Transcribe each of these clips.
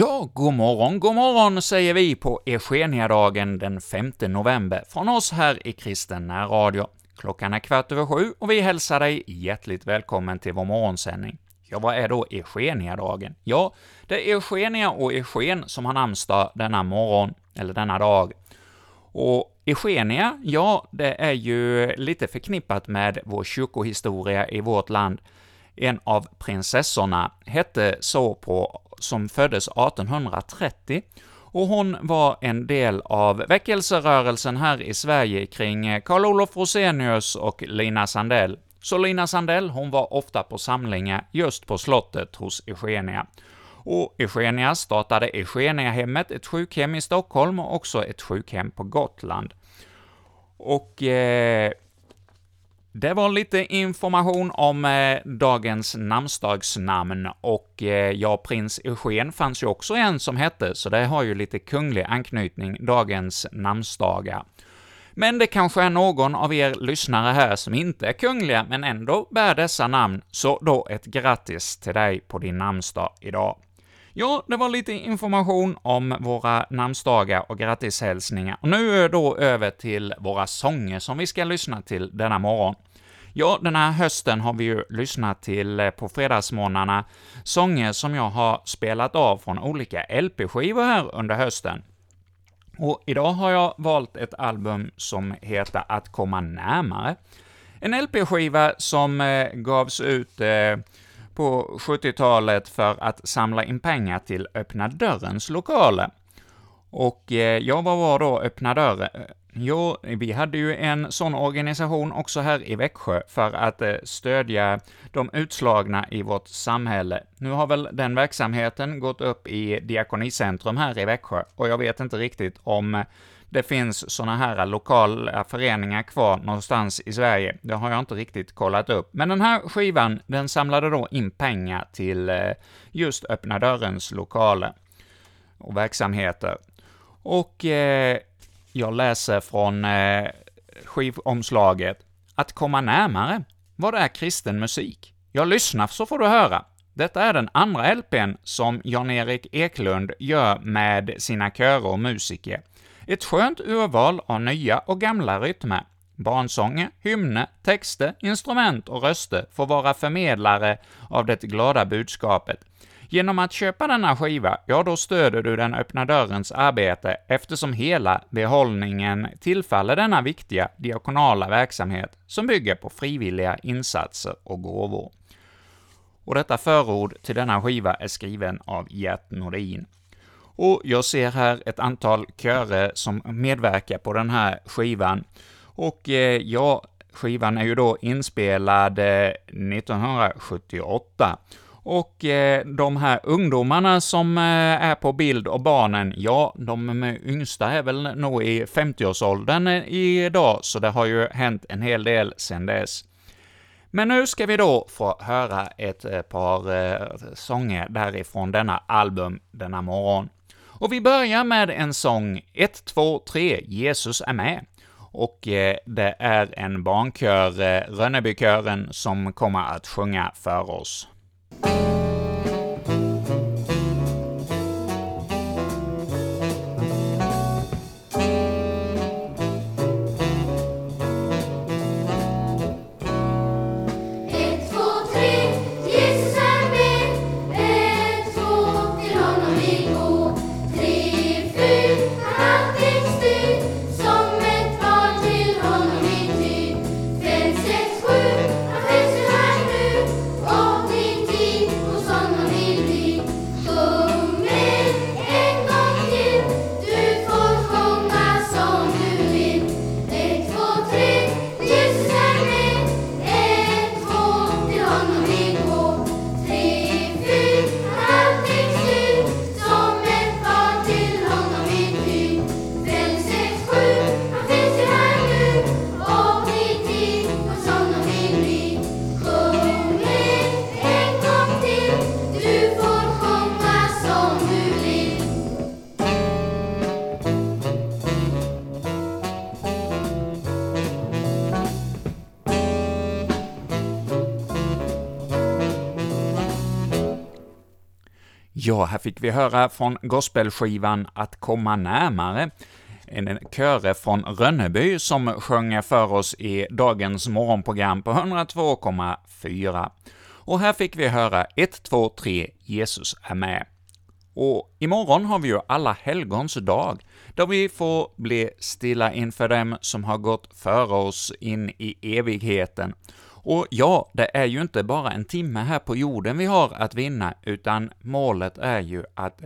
Ja, god morgon, god morgon säger vi på Eugeniadagen den 5 november från oss här i Kristen Radio. Klockan är kvart över sju och vi hälsar dig hjärtligt välkommen till vår morgonsändning. Ja, vad är då Eugeniadagen? Ja, det är Eugenia och Eugen som har namnsdag denna morgon, eller denna dag. Och Eugenia, ja, det är ju lite förknippat med vår kyrkohistoria i vårt land. En av prinsessorna hette så på som föddes 1830, och hon var en del av väckelserörelsen här i Sverige kring eh, Karl Olof Rosenius och Lina Sandell. Så Lina Sandell, hon var ofta på samlingar just på slottet hos Eugenia. Och Eugenia startade Eugeniahemmet, ett sjukhem i Stockholm och också ett sjukhem på Gotland. Och eh, det var lite information om eh, dagens namnsdagsnamn, och eh, ja, prins Eugen fanns ju också en som hette, så det har ju lite kunglig anknytning, dagens namnsdagar. Men det kanske är någon av er lyssnare här som inte är kungliga, men ändå bär dessa namn, så då ett grattis till dig på din namnsdag idag. Ja, det var lite information om våra namnsdagar och grattishälsningar. Och nu då över till våra sånger som vi ska lyssna till denna morgon. Ja, den här hösten har vi ju lyssnat till eh, på fredagsmorgnarna sånger som jag har spelat av från olika LP-skivor här under hösten. Och idag har jag valt ett album som heter Att komma närmare. En LP-skiva som eh, gavs ut eh, på 70-talet för att samla in pengar till Öppna Dörrens lokaler. Och eh, ja, vad var då Öppna Dörren? Eh, jo, vi hade ju en sån organisation också här i Växjö för att eh, stödja de utslagna i vårt samhälle. Nu har väl den verksamheten gått upp i Diakonicentrum här i Växjö, och jag vet inte riktigt om det finns sådana här lokala föreningar kvar någonstans i Sverige. Det har jag inte riktigt kollat upp. Men den här skivan, den samlade då in pengar till eh, just Öppna Dörrens lokaler och verksamheter. Och eh, jag läser från eh, skivomslaget. Att komma närmare. Vad är kristen musik? Jag lyssnar så får du höra. Detta är den andra LPn som Jan-Erik Eklund gör med sina körer och musiker. Ett skönt urval av nya och gamla rytmer. Barnsånger, hymner, texter, instrument och röster får vara förmedlare av det glada budskapet. Genom att köpa denna skiva, ja då stöder du den öppna dörrens arbete eftersom hela behållningen tillfaller denna viktiga diakonala verksamhet som bygger på frivilliga insatser och gåvor. Och detta förord till denna skiva är skriven av Gert Nordin. Och jag ser här ett antal körer som medverkar på den här skivan. Och eh, ja, skivan är ju då inspelad eh, 1978. Och eh, de här ungdomarna som eh, är på bild och barnen, ja, de yngsta är väl nog i 50-årsåldern eh, idag, så det har ju hänt en hel del sedan dess. Men nu ska vi då få höra ett eh, par eh, sånger därifrån denna album denna morgon. Och vi börjar med en sång 1, 2, 3, Jesus är med. Och eh, det är en barnkör, eh, Rönnebykören, som kommer att sjunga för oss. Fick vi höra från gospelskivan Att komma närmare, en köre från Rönneby som sjöng för oss i dagens morgonprogram på 102,4. Och här fick vi höra 1, 2, 3, Jesus är med. Och imorgon har vi ju alla helgons dag, där vi får bli stilla inför dem som har gått före oss in i evigheten. Och ja, det är ju inte bara en timme här på jorden vi har att vinna, utan målet är ju att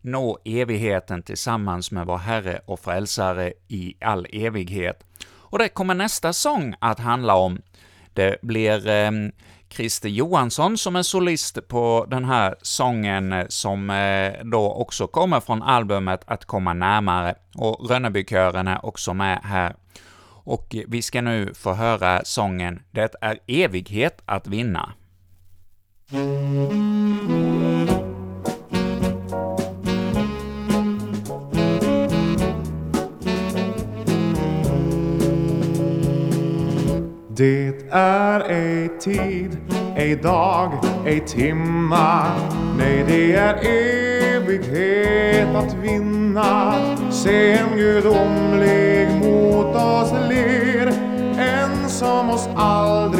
nå evigheten tillsammans med vår Herre och Frälsare i all evighet. Och det kommer nästa sång att handla om. Det blir eh, Christer Johansson som är solist på den här sången, eh, som eh, då också kommer från albumet Att komma närmare, och Rönnebykören är också med här. Och vi ska nu få höra sången ”Det är evighet att vinna”. Det är ej tid, ej dag, ej timma. Nej, det är evighet att vinna. Se en gudomlig mot oss ler En som oss aldrig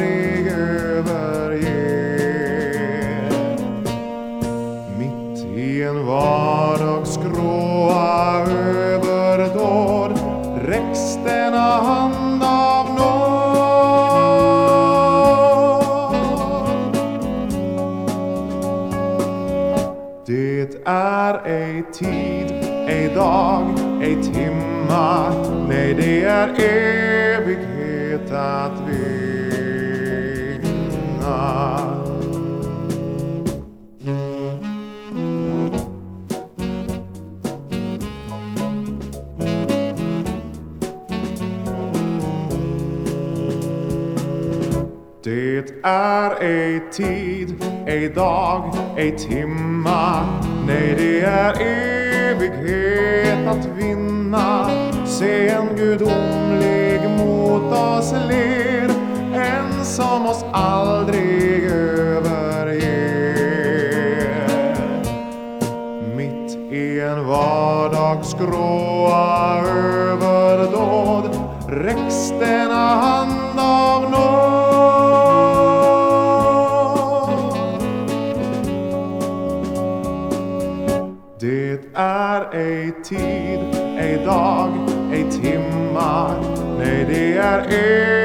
dag, ej timma. Nej, det är evighet att vinna. Det är ej tid, ej dag, ej timma. Nej, det är evighet att vinna. Se en gudomlig mot oss ler En som oss aldrig överger. Mitt i en vardags gråa överdåd räcks denna hand tid, ej dag, ej timma Nej, det är er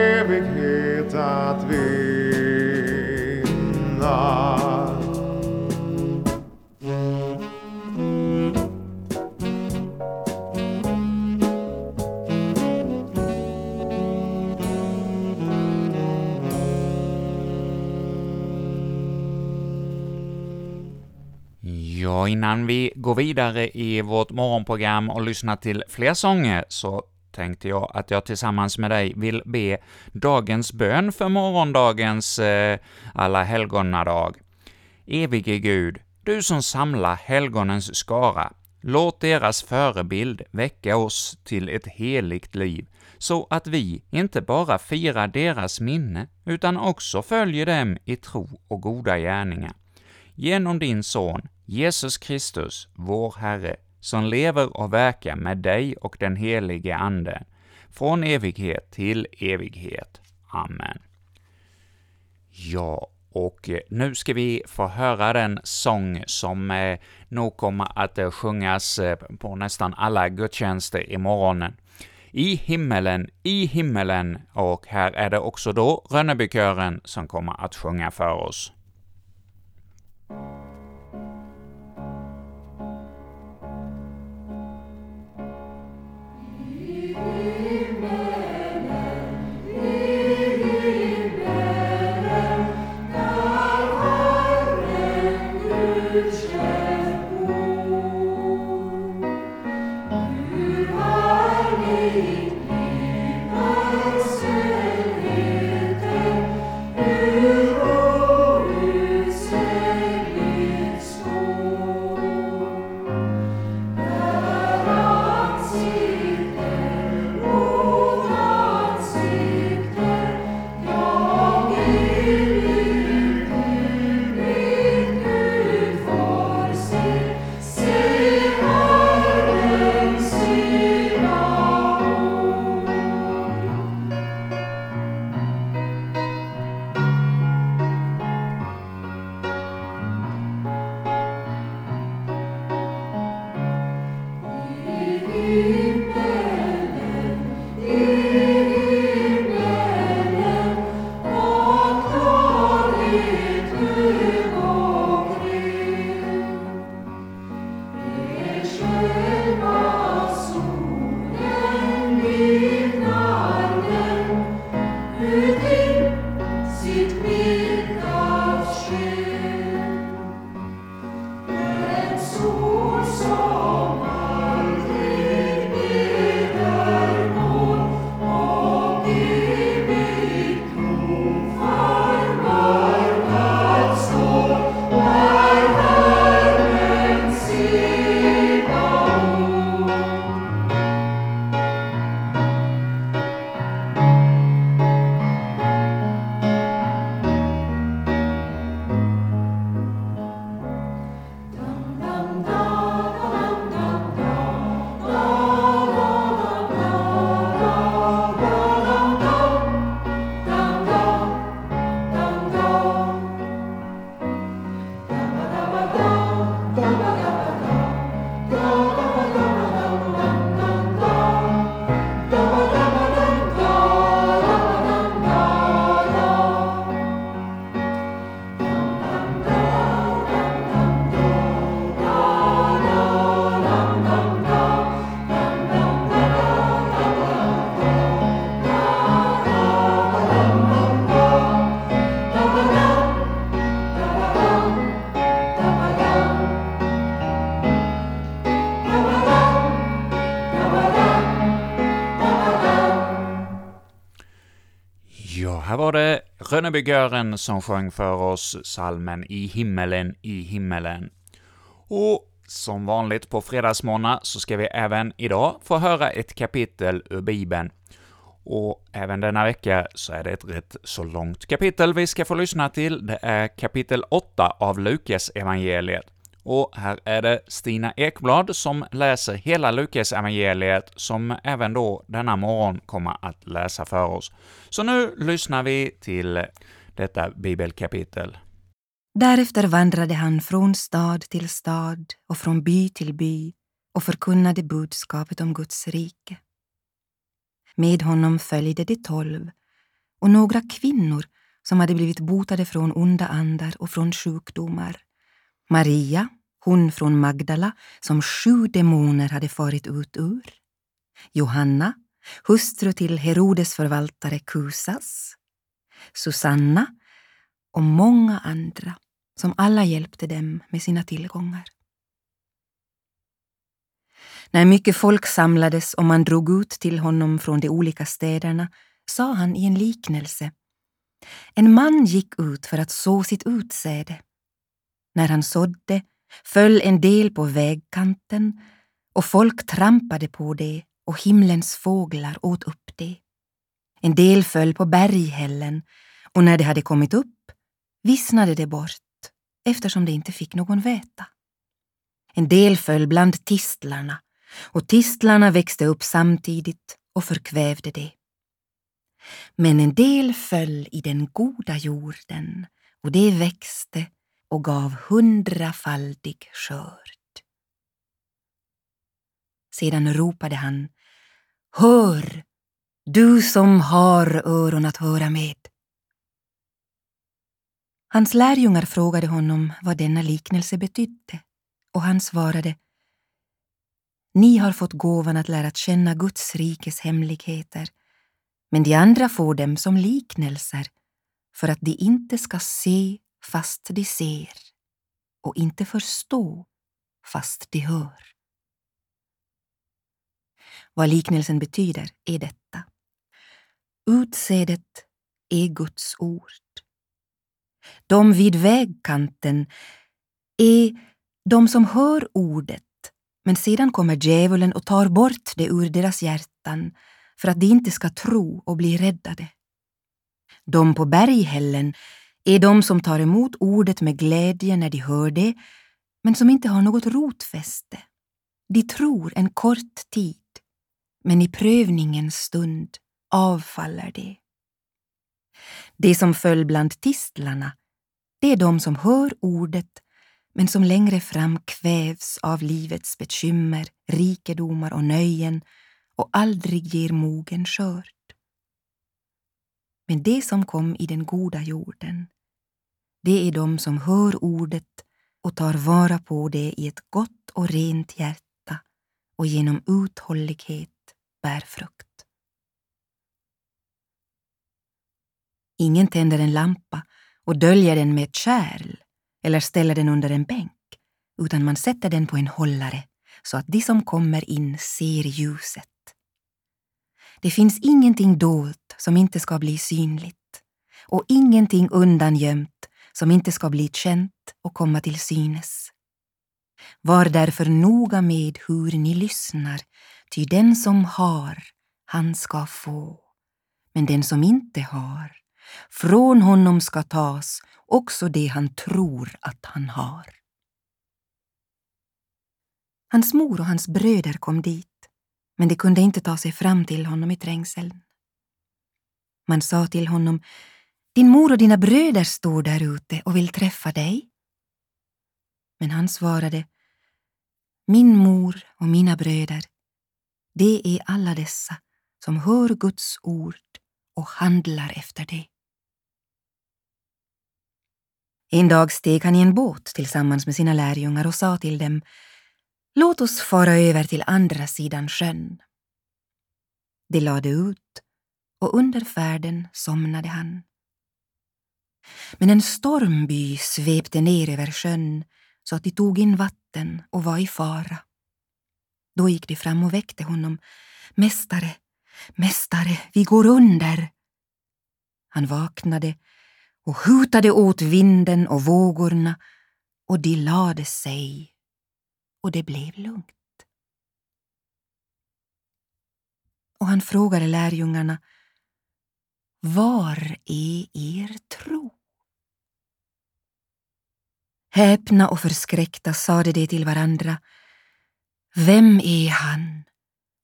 Ja, innan vi går vidare i vårt morgonprogram och lyssnar till fler sånger, så tänkte jag att jag tillsammans med dig vill be dagens bön för morgondagens eh, alla helgonadag. Evige Gud, du som samlar helgonens skara, låt deras förebild väcka oss till ett heligt liv, så att vi inte bara firar deras minne, utan också följer dem i tro och goda gärningar. Genom din Son, Jesus Kristus, vår Herre, som lever och verkar med dig och den helige Ande, från evighet till evighet. Amen. Ja, och eh, nu ska vi få höra den sång som eh, nog kommer att eh, sjungas eh, på nästan alla gudstjänster i morgonen. I himmelen, i himmelen, och här är det också då Rönnebykören som kommer att sjunga för oss. Här var det Rönnebygören som sjöng för oss salmen I himmelen, i himmelen. Och som vanligt på fredagsmorgnar så ska vi även idag få höra ett kapitel ur Bibeln. Och även denna vecka så är det ett rätt så långt kapitel vi ska få lyssna till. Det är kapitel 8 av Lukas evangeliet. Och här är det Stina Ekblad som läser hela Lukas evangeliet som även då denna morgon kommer att läsa för oss. Så nu lyssnar vi till detta bibelkapitel. Därefter vandrade han från stad till stad och från by till by och förkunnade budskapet om Guds rike. Med honom följde de tolv och några kvinnor som hade blivit botade från onda andar och från sjukdomar. Maria, hon från Magdala som sju demoner hade farit ut ur. Johanna, hustru till Herodes förvaltare Kusas. Susanna och många andra som alla hjälpte dem med sina tillgångar. När mycket folk samlades och man drog ut till honom från de olika städerna sa han i en liknelse. En man gick ut för att så sitt utsäde. När han sådde föll en del på vägkanten och folk trampade på det och himlens fåglar åt upp det. En del föll på berghällen och när det hade kommit upp vissnade det bort eftersom det inte fick någon väta. En del föll bland tistlarna och tistlarna växte upp samtidigt och förkvävde det. Men en del föll i den goda jorden och det växte och gav hundrafaldig skörd. Sedan ropade han Hör, du som har öron att höra med. Hans lärjungar frågade honom vad denna liknelse betydde och han svarade Ni har fått gåvan att lära känna Guds rikes hemligheter men de andra får dem som liknelser för att de inte ska se fast de ser och inte förstå fast de hör. Vad liknelsen betyder är detta. Utsädet är Guds ord. De vid vägkanten är de som hör ordet men sedan kommer djävulen och tar bort det ur deras hjärtan för att de inte ska tro och bli räddade. De på berghällen är de som tar emot ordet med glädje när de hör det, men som inte har något rotfäste. De tror en kort tid, men i prövningens stund avfaller det. Det som föll bland tistlarna, det är de som hör ordet men som längre fram kvävs av livets bekymmer, rikedomar och nöjen och aldrig ger mogen skörd. Men det som kom i den goda jorden, det är de som hör ordet och tar vara på det i ett gott och rent hjärta och genom uthållighet bär frukt. Ingen tänder en lampa och döljer den med ett kärl eller ställer den under en bänk, utan man sätter den på en hållare så att de som kommer in ser ljuset. Det finns ingenting dolt som inte ska bli synligt och ingenting undangömt som inte ska bli känt och komma till synes. Var därför noga med hur ni lyssnar, ty den som har, han ska få. Men den som inte har, från honom ska tas också det han tror att han har. Hans mor och hans bröder kom dit, men de kunde inte ta sig fram till honom i trängseln. Man sa till honom, din mor och dina bröder står där ute och vill träffa dig. Men han svarade, min mor och mina bröder, det är alla dessa som hör Guds ord och handlar efter det. En dag steg han i en båt tillsammans med sina lärjungar och sa till dem Låt oss fara över till andra sidan sjön. De lade ut och under färden somnade han. Men en stormby svepte ner över sjön så att de tog in vatten och var i fara. Då gick de fram och väckte honom. Mästare, mästare, vi går under. Han vaknade och hutade åt vinden och vågorna och de lade sig och det blev lugnt. Och han frågade lärjungarna var är er tro? Häpna och förskräckta sade de till varandra Vem är han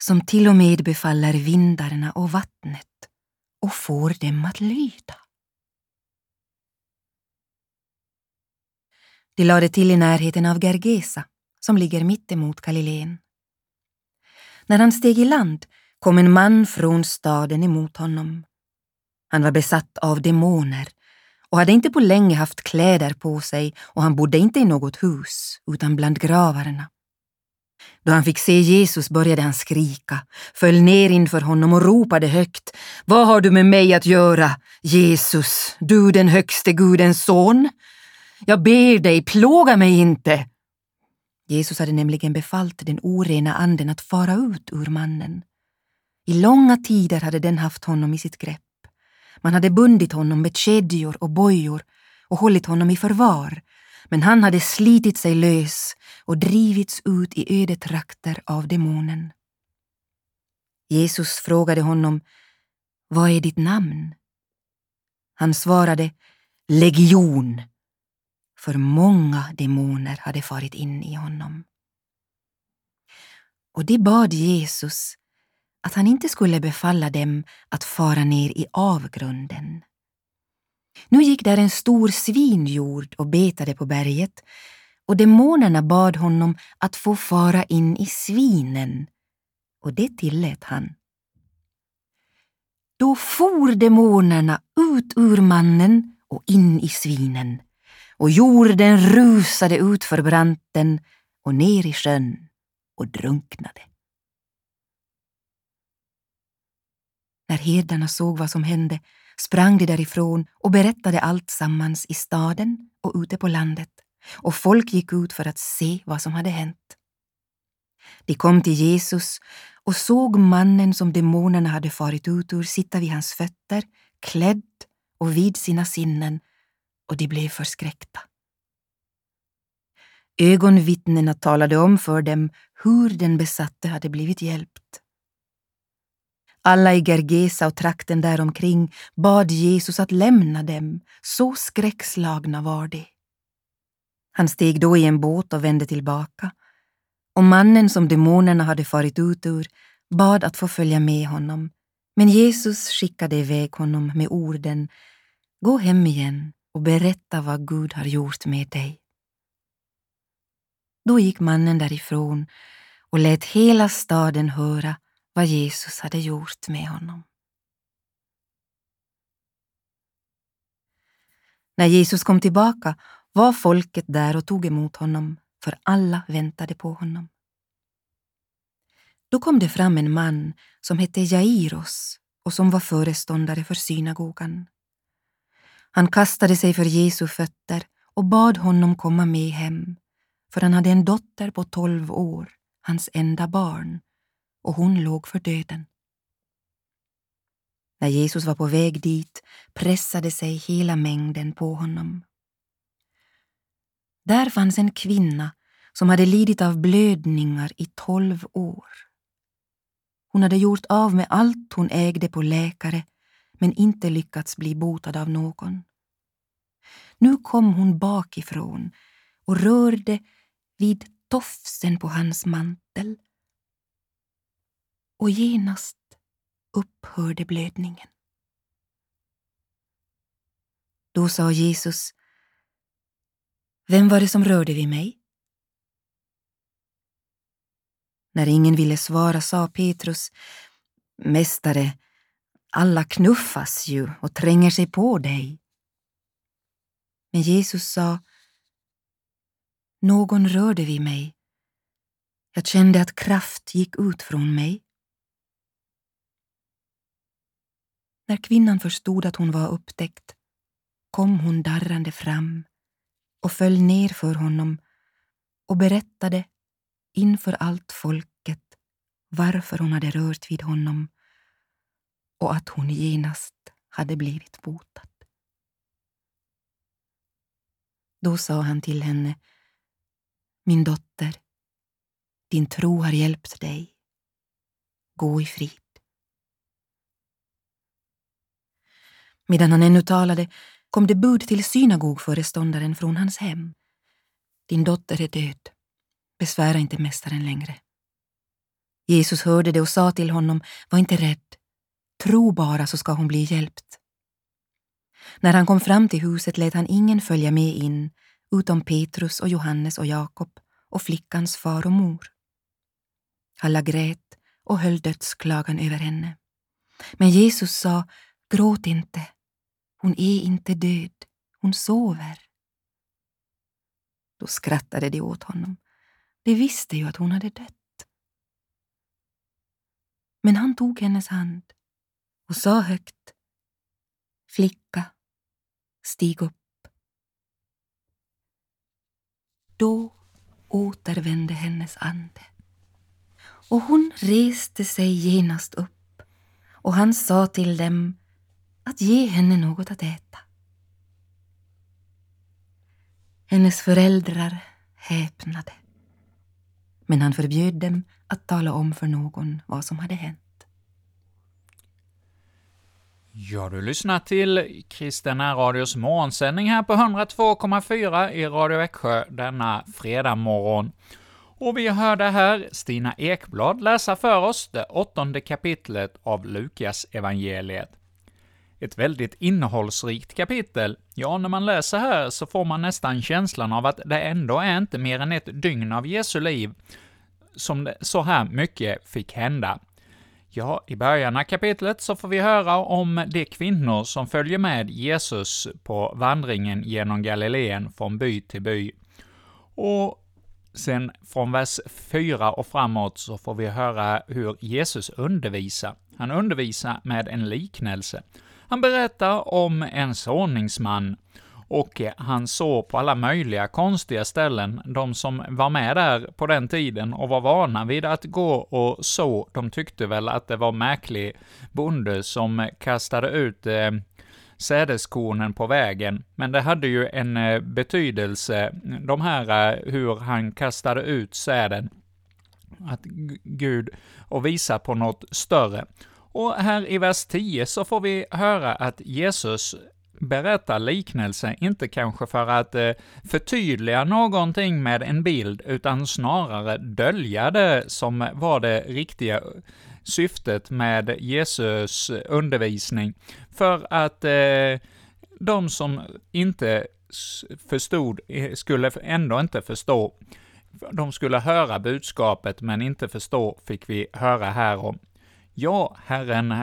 som till och med befaller vindarna och vattnet och får dem att lyda? De lade till i närheten av Gergesa, som ligger mittemot Galileen. När han steg i land kom en man från staden emot honom. Han var besatt av demoner och hade inte på länge haft kläder på sig och han bodde inte i något hus utan bland gravarna. Då han fick se Jesus började han skrika, föll ner inför honom och ropade högt. Vad har du med mig att göra, Jesus, du den högste Gudens son? Jag ber dig, plåga mig inte. Jesus hade nämligen befallt den orena anden att fara ut ur mannen. I långa tider hade den haft honom i sitt grepp. Man hade bundit honom med kedjor och bojor och hållit honom i förvar, men han hade slitit sig lös och drivits ut i ödetrakter av demonen. Jesus frågade honom, Vad är ditt namn? Han svarade, Legion, för många demoner hade farit in i honom. Och det bad Jesus att han inte skulle befalla dem att fara ner i avgrunden. Nu gick där en stor svinjord och betade på berget och demonerna bad honom att få fara in i svinen och det tillät han. Då for demonerna ut ur mannen och in i svinen och jorden rusade ut för branten och ner i sjön och drunknade. När herdarna såg vad som hände sprang de därifrån och berättade allt sammans i staden och ute på landet och folk gick ut för att se vad som hade hänt. De kom till Jesus och såg mannen som demonerna hade farit ut ur sitta vid hans fötter, klädd och vid sina sinnen, och de blev förskräckta. Ögonvittnena talade om för dem hur den besatte hade blivit hjälpt. Alla i Gergesa och trakten däromkring bad Jesus att lämna dem, så skräckslagna var de. Han steg då i en båt och vände tillbaka, och mannen som demonerna hade farit ut ur bad att få följa med honom, men Jesus skickade iväg honom med orden Gå hem igen och berätta vad Gud har gjort med dig. Då gick mannen därifrån och lät hela staden höra vad Jesus hade gjort med honom. När Jesus kom tillbaka var folket där och tog emot honom, för alla väntade på honom. Då kom det fram en man som hette Jairos och som var föreståndare för synagogan. Han kastade sig för Jesu fötter och bad honom komma med hem, för han hade en dotter på tolv år, hans enda barn, och hon låg för döden. När Jesus var på väg dit pressade sig hela mängden på honom. Där fanns en kvinna som hade lidit av blödningar i tolv år. Hon hade gjort av med allt hon ägde på läkare men inte lyckats bli botad av någon. Nu kom hon bakifrån och rörde vid tofsen på hans mantel och genast upphörde blödningen. Då sa Jesus, Vem var det som rörde vid mig? När ingen ville svara sa Petrus, Mästare, alla knuffas ju och tränger sig på dig. Men Jesus sa, Någon rörde vid mig. Jag kände att kraft gick ut från mig. När kvinnan förstod att hon var upptäckt kom hon darrande fram och föll ner för honom och berättade inför allt folket varför hon hade rört vid honom och att hon genast hade blivit botad. Då sa han till henne, Min dotter, din tro har hjälpt dig. Gå i frid. Medan han ännu talade kom det bud till synagogföreståndaren från hans hem. Din dotter är död. Besvära inte mästaren längre. Jesus hörde det och sa till honom, var inte rädd. Tro bara så ska hon bli hjälpt. När han kom fram till huset lät han ingen följa med in utom Petrus och Johannes och Jakob och flickans far och mor. Alla grät och höll dödsklagan över henne. Men Jesus sa, gråt inte. Hon är inte död, hon sover. Då skrattade de åt honom. De visste ju att hon hade dött. Men han tog hennes hand och sa högt Flicka, stig upp. Då återvände hennes ande och hon reste sig genast upp och han sa till dem att ge henne något att äta. Hennes föräldrar häpnade men han förbjöd dem att tala om för någon vad som hade hänt. Ja, du lyssnar till Kristen radios morgonsändning här på 102,4 i Radio Växjö denna fredag morgon. Och vi hörde här Stina Ekblad läsa för oss det åttonde kapitlet av Lukas evangeliet. Ett väldigt innehållsrikt kapitel. Ja, när man läser här så får man nästan känslan av att det ändå är inte mer än ett dygn av Jesu liv som det, så här mycket fick hända. Ja, i början av kapitlet så får vi höra om de kvinnor som följer med Jesus på vandringen genom Galileen från by till by. Och sen från vers 4 och framåt så får vi höra hur Jesus undervisar. Han undervisar med en liknelse. Han berättar om en såningsman och han såg på alla möjliga konstiga ställen. De som var med där på den tiden och var vana vid att gå och så, de tyckte väl att det var märklig bonde som kastade ut eh, sädeskornen på vägen, men det hade ju en eh, betydelse, de här eh, hur han kastade ut säden, att Gud, och visa på något större. Och här i vers 10 så får vi höra att Jesus berättar liknelse, inte kanske för att eh, förtydliga någonting med en bild, utan snarare dölja det som var det riktiga syftet med Jesus undervisning, för att eh, de som inte förstod eh, skulle ändå inte förstå. De skulle höra budskapet men inte förstå, fick vi höra här om. Ja, Herren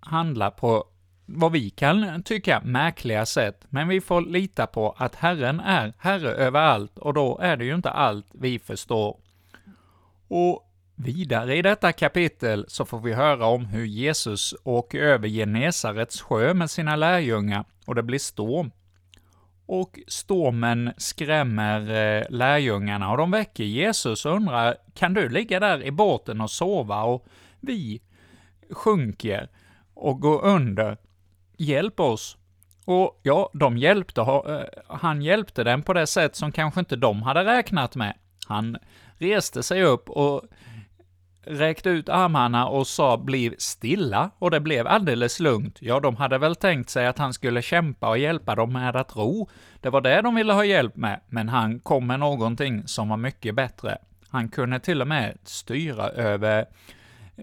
handlar på vad vi kan tycka märkliga sätt, men vi får lita på att Herren är Herre över allt, och då är det ju inte allt vi förstår. Och vidare i detta kapitel så får vi höra om hur Jesus åker över Genesarets sjö med sina lärjungar, och det blir storm. Och stormen skrämmer eh, lärjungarna, och de väcker Jesus och undrar, kan du ligga där i båten och sova? Och vi sjunker och går under hjälp oss. Och ja, de hjälpte, eh, han hjälpte dem på det sätt som kanske inte de hade räknat med. Han reste sig upp och räckte ut armarna och sa ”bliv stilla” och det blev alldeles lugnt. Ja, de hade väl tänkt sig att han skulle kämpa och hjälpa dem med att ro. Det var det de ville ha hjälp med, men han kom med någonting som var mycket bättre. Han kunde till och med styra över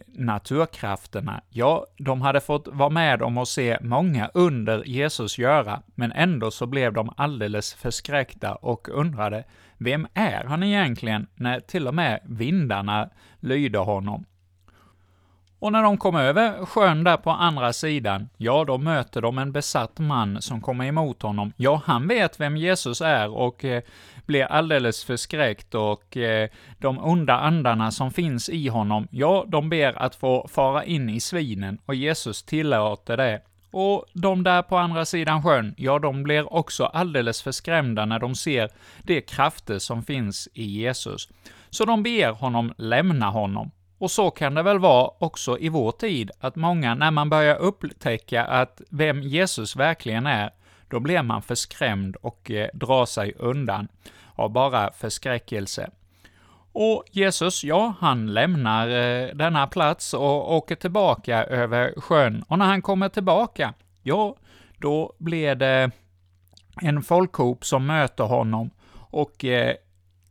naturkrafterna, ja, de hade fått vara med om att se många under Jesus göra, men ändå så blev de alldeles förskräckta och undrade, vem är han egentligen, när till och med vindarna lyder honom? Och när de kom över sjön där på andra sidan, ja, då möter de en besatt man som kommer emot honom. Ja, han vet vem Jesus är och eh, blir alldeles förskräckt och eh, de onda andarna som finns i honom, ja, de ber att få fara in i svinen och Jesus tillåter det. Och de där på andra sidan sjön, ja, de blir också alldeles förskrämda när de ser de krafter som finns i Jesus. Så de ber honom lämna honom Och så kan det väl vara också i vår tid, att många, när man börjar upptäcka att vem Jesus verkligen är, då blir man förskrämd och eh, drar sig undan av bara förskräckelse. Och Jesus, ja, han lämnar eh, denna plats och åker tillbaka över sjön, och när han kommer tillbaka, ja, då blir det en folkhop som möter honom, och eh,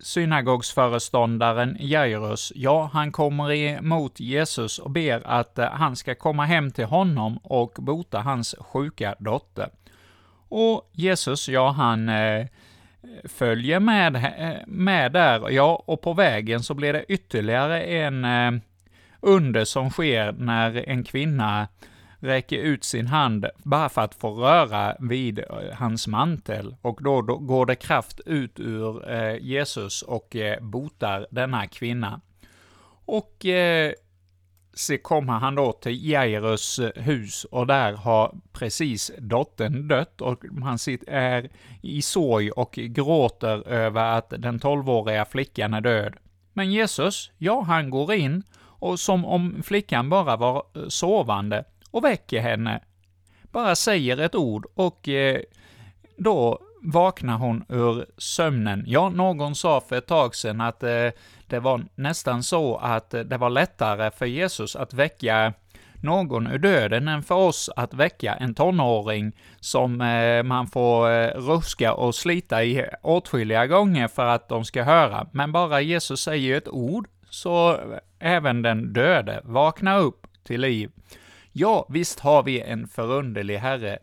synagogsföreståndaren Jairus, ja, han kommer emot Jesus och ber att eh, han ska komma hem till honom och bota hans sjuka dotter. Och Jesus, ja, han eh, följer med, med där, ja, och på vägen så blir det ytterligare en eh, under som sker när en kvinna räcker ut sin hand bara för att få röra vid eh, hans mantel, och då, då går det kraft ut ur eh, Jesus och eh, botar denna kvinna. Och eh, så kommer han då till Jairus eh, hus, och där har precis dottern dött, och han är i sorg och gråter över att den tolvåriga flickan är död. Men Jesus, ja, han går in, och som om flickan bara var eh, sovande, och väcker henne. Bara säger ett ord och eh, då vaknar hon ur sömnen. Ja, någon sa för ett tag sedan att eh, det var nästan så att det var lättare för Jesus att väcka någon ur döden än för oss att väcka en tonåring som eh, man får eh, ruska och slita i åtskilliga gånger för att de ska höra. Men bara Jesus säger ett ord, så även den döde vaknar upp till liv. Ja, visst har vi en förunderlig Herre,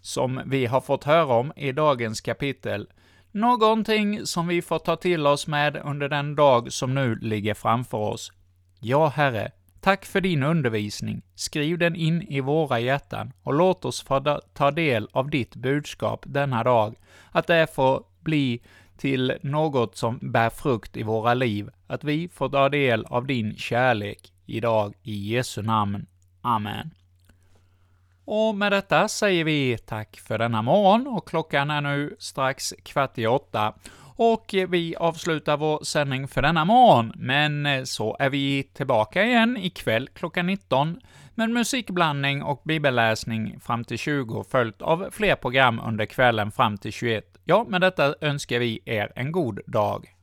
som vi har fått höra om i dagens kapitel. Någonting som vi får ta till oss med under den dag som nu ligger framför oss. Ja, Herre, tack för din undervisning. Skriv den in i våra hjärtan och låt oss få ta del av ditt budskap denna dag, att det får bli till något som bär frukt i våra liv, att vi får ta del av din kärlek idag i Jesu namn. Amen. Och med detta säger vi tack för denna morgon, och klockan är nu strax kvart i åtta. Och vi avslutar vår sändning för denna morgon, men så är vi tillbaka igen ikväll klockan 19 med musikblandning och bibelläsning fram till 20, följt av fler program under kvällen fram till 21. Ja, med detta önskar vi er en god dag.